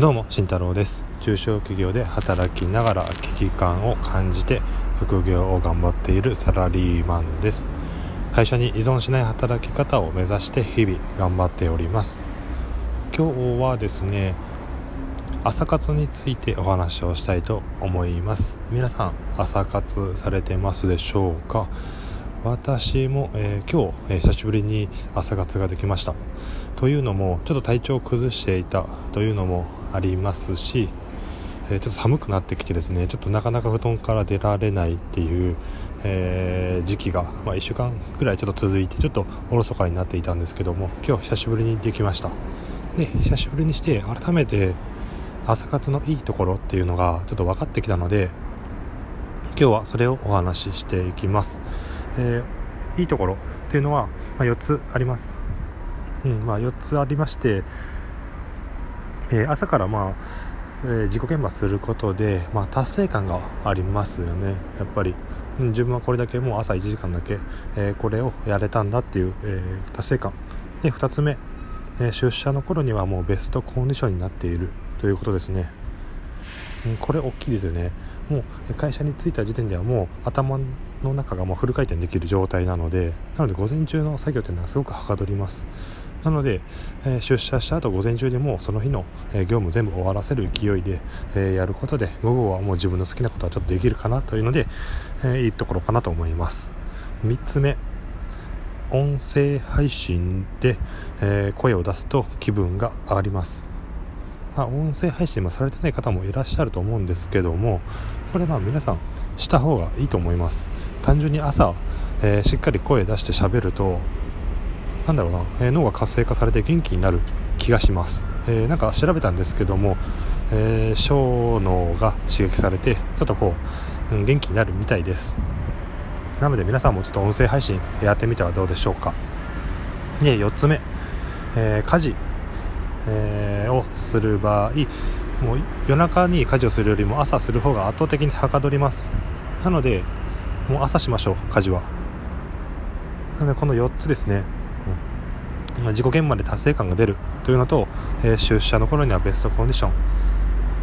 どうも慎太郎です。中小企業で働きながら危機感を感じて副業を頑張っているサラリーマンです。会社に依存しない働き方を目指して日々頑張っております。今日はですね朝活についてお話をしたいと思います。皆さん朝活されてますでしょうか？私も、えー、今日、えー、久しぶりに朝活ができました。というのもちょっと体調を崩していたというのもありますし、えー、ちょっと寒くなってきてですねちょっとなかなか布団から出られないっていう、え時期が、まあ、1週間ぐらいちょっと続いてちょっとおろそかになっていたんですけども今日久しぶりにできました。で久しぶりにして改めて朝活のいいところっていうのがちょっと分かってきたので今日はそれをお話ししていきます、えー、いいところっていうのは、まあ、4つあります、うんまあ、4つありまして、えー、朝からまあ、えー、自己研磨することで、まあ、達成感がありますよね。やっぱり、うん、自分はこれだけもう朝1時間だけ、えこれをやれたんだっていう、え達成感。で2つ目、え出社の頃にはもうベストコンディションになっているということですね。これ大きいですよね。もう会社に着いた時点ではもう頭の中がもうフル回転できる状態なのでなので午前中の作業というのはすごくはかどります。なので、えー、出社した後午前中にもうその日の、え、業務全部終わらせる勢いで、えー、やることで午後はもう自分の好きなことはちょっとできるかなというので、えいいところかなと思います。3つ目音声配信で、え声を出すと気分が上がります。まあ、音声配信もされてない方もいらっしゃると思うんですけどもこれまあ皆さんした方がいいと思います。単純に朝、えー、しっかり声出して喋るとなんだろうな、えー、脳が活性化されて元気になる気がします、えー、なんか調べたんですけども、え小脳が刺激されてちょっとこう、うん、元気になるみたいです。なので皆さんもちょっと音声配信やってみてはどうでしょうか。で4つ目、え家事。えー、をする場合もう夜中に家事をするよりも朝する方が圧倒的にはかどります。なのでもう朝しましょう家事は。なのでこの4つですね、うん、自己現場で達成感が出る。というのと、えー、出社の頃にはベストコンディション。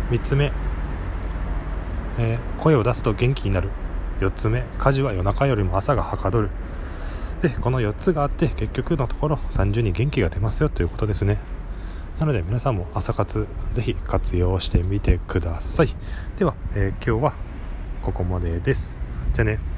3つ目、えー、声を出すと元気になる。4つ目。家事は夜中よりも朝がはかどる。でこの4つがあって結局のところ単純に元気が出ますよということですね。なので皆さんも朝活ぜひ活用してみてください。では、えー、今日はここまでです。じゃあね。